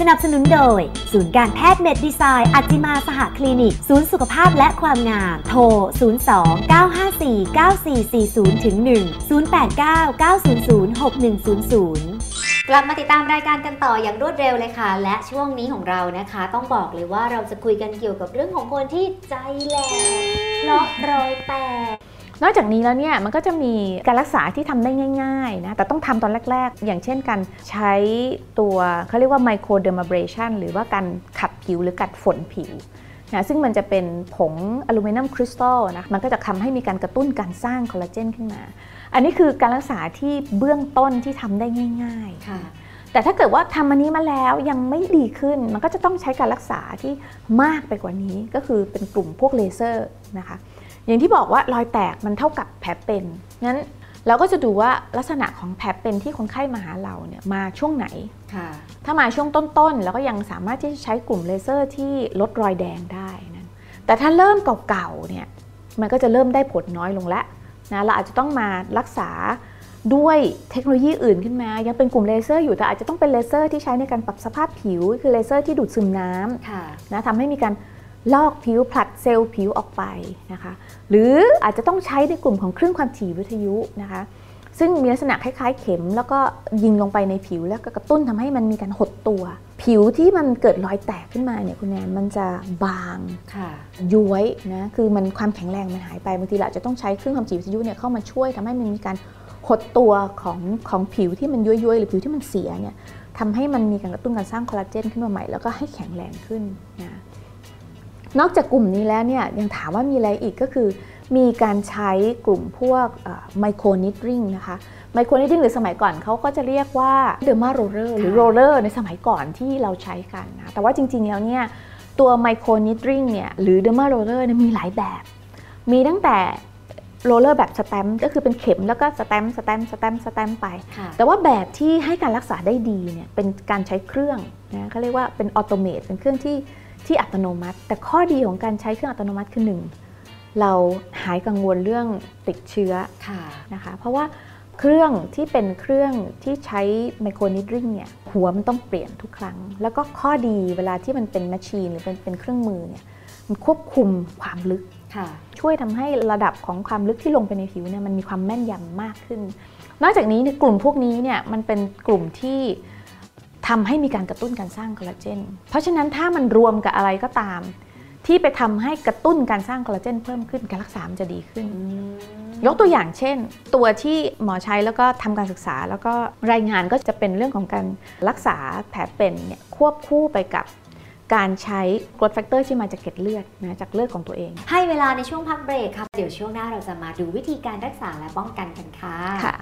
สนับสนุนโดย ศูนย์การแพทย์เมดดีไซน์อัจจิมาสหคลินิก ศูนย์สุขภาพและความงาม โทร 02 954 9440ถึง1 089 900 6100 กลับมาติดตามรายการกันต่ออย่างรวดเร็วเลยค่ะ และช่วงนี้ของเรานะคะ ต้องบอกเลยว่าเราจะคุยกันเกี่ยวกับเรื่องของคนที่ใจแหลกเพราะรอยแตก นอกจากนี้แล้วเนี่ยมันก็จะมีการรักษาที่ทำได้ง่ายๆนะแต่ต้องทำตอนแรก ๆ อย่างเช่นการใช้ตัวเขาเรียกว่า microdermabrasion หรือว่าการขัดผิวหรือขัดฝนผิวนะซึ่งมันจะเป็นผงอลูมิเนียมคริสตัลนะมันก็จะทำให้มีการกระตุ้นการสร้างคอลลาเจนขึ้นมา อันนี้คือการรักษาที่เบื้องต้นที่ทำได้ง่ายๆค่ะแต่ถ้าเกิดว่าทำอันนี้มาแล้วยังไม่ดีขึ้น มันก็จะต้องใช้การรักษาที่มากไปกว่านี้ก็คือเป็นกลุ่มพวกเลเซอร์นะคะ อย่างที่บอกว่ารอยแตกมันเท่ากับแผลเป็นงั้นเราก็จะดูว่าลักษณะของแผลเป็นที่คนไข้มาหาเราเนี่ยมาช่วงไหนค่ะถ้ามาช่วงต้นๆ แล้วก็ยังสามารถที่จะใช้กลุ่มเลเซอร์ที่ลดรอยแดงได้นะแต่ถ้าเริ่มเก่าๆ เนี่ย มันก็จะเริ่มได้ผลน้อยลงแล้วนะ เราอาจจะต้องมารักษาด้วยเทคโนโลยีอื่นขึ้นมา ยังเป็นกลุ่มเลเซอร์อยู่ แต่อาจจะต้องเป็นเลเซอร์ที่ใช้ในการปรับสภาพผิว คือเลเซอร์ที่ดูดซึมน้ำค่ะนะทำให้มีการ ลอกผิวผลัดเซลล์ผิวออกไปนะคะหรืออาจจะต้องใช้ในกลุ่มของคลื่นความถี่วิทยุนะคะซึ่งมีลักษณะคล้ายๆ เข็ม แล้วก็ยิงลงไปในผิวแล้วก็กระตุ้นทำให้มันมีการหดตัว ผิวที่มันเกิดรอยแตกขึ้นมาเนี่ยคุณแนนมันจะบางค่ะย้วยนะคือมันความแข็งแรงมันหายไปบางทีเราอาจจะต้องใช้คลื่นความถี่วิทยุเนี่ยเข้ามาช่วยทำให้มันมีการหดตัวของของผิวที่มันย้วยๆหรือผิวที่มันเสียเนี่ยทำให้มันมีการกระตุ้นการสร้างคอลลาเจนขึ้นมาใหม่แล้วก็ให้แข็งแรงขึ้นนะ นอกจากกลุ่มนี้แล้วเนี่ยยังถามว่ามีอะไรอีกก็คือ มีการใช้กลุ่มพวก microneedling นะคะ microneedling หรือสมัยก่อนเขาก็จะเรียกว่า derma roller หรือ roller ในสมัยก่อนที่เราใช้กันนะแต่ว่าจริง ๆ แล้วเนี่ยตัว microneedling เนี่ยหรือ derma roller มีหลายแบบ มีตั้งแต่ roller แบบสแตมป์ก็คือเป็นเข็มแล้วก็ stamp stamp stamp stamp ไปค่ะแต่ว่าแบบที่ให้การรักษาได้ดีเนี่ยเป็นการใช้เครื่องนะเขาเรียกว่าเป็น automate เป็นเครื่องที่ ที่อัตโนมัติ แต่ข้อดีของการใช้เครื่องอัตโนมัติคือหนึ่งเราหายกังวลเรื่องติดเชื้อค่ะนะคะเพราะว่าเครื่องที่เป็นเครื่องที่ใช้ microneedling เนี่ยหัวมันต้องเปลี่ยนทุกครั้ง แล้วก็ข้อดีเวลาที่มันเป็น machine หรือเป็นเป็นเครื่องมือเนี่ยมันควบคุมความลึกค่ะช่วยทำให้ระดับของความลึกที่ลงไปในผิวเนี่ยมันมีความแม่นยำมากขึ้น นอกจากนี้ในกลุ่มพวกนี้เนี่ยมันเป็นกลุ่มที่ ทำให้มีการกระตุ้นการสร้างคอลลาเจน เพราะฉะนั้นถ้ามันรวมกับอะไรก็ตาม ที่ไปทำให้กระตุ้นการสร้างคอลลาเจนเพิ่มขึ้นการรักษามันจะดีขึ้น ยกตัวอย่างเช่น ตัวที่หมอใช้แล้วก็ทำการศึกษา แล้วก็รายงานก็จะเป็นเรื่องของการรักษาแผลเป็นเนี่ยควบคู่ไปกับการใช้ growth factor ที่มาจากเกล็ดเลือดนะจากเลือดของตัวเอง ให้เวลาในช่วงพักเบรกครับเดี๋ยวช่วงหน้าเราจะมาดูวิธีการรักษาและป้องกันกันค่ะค่ะ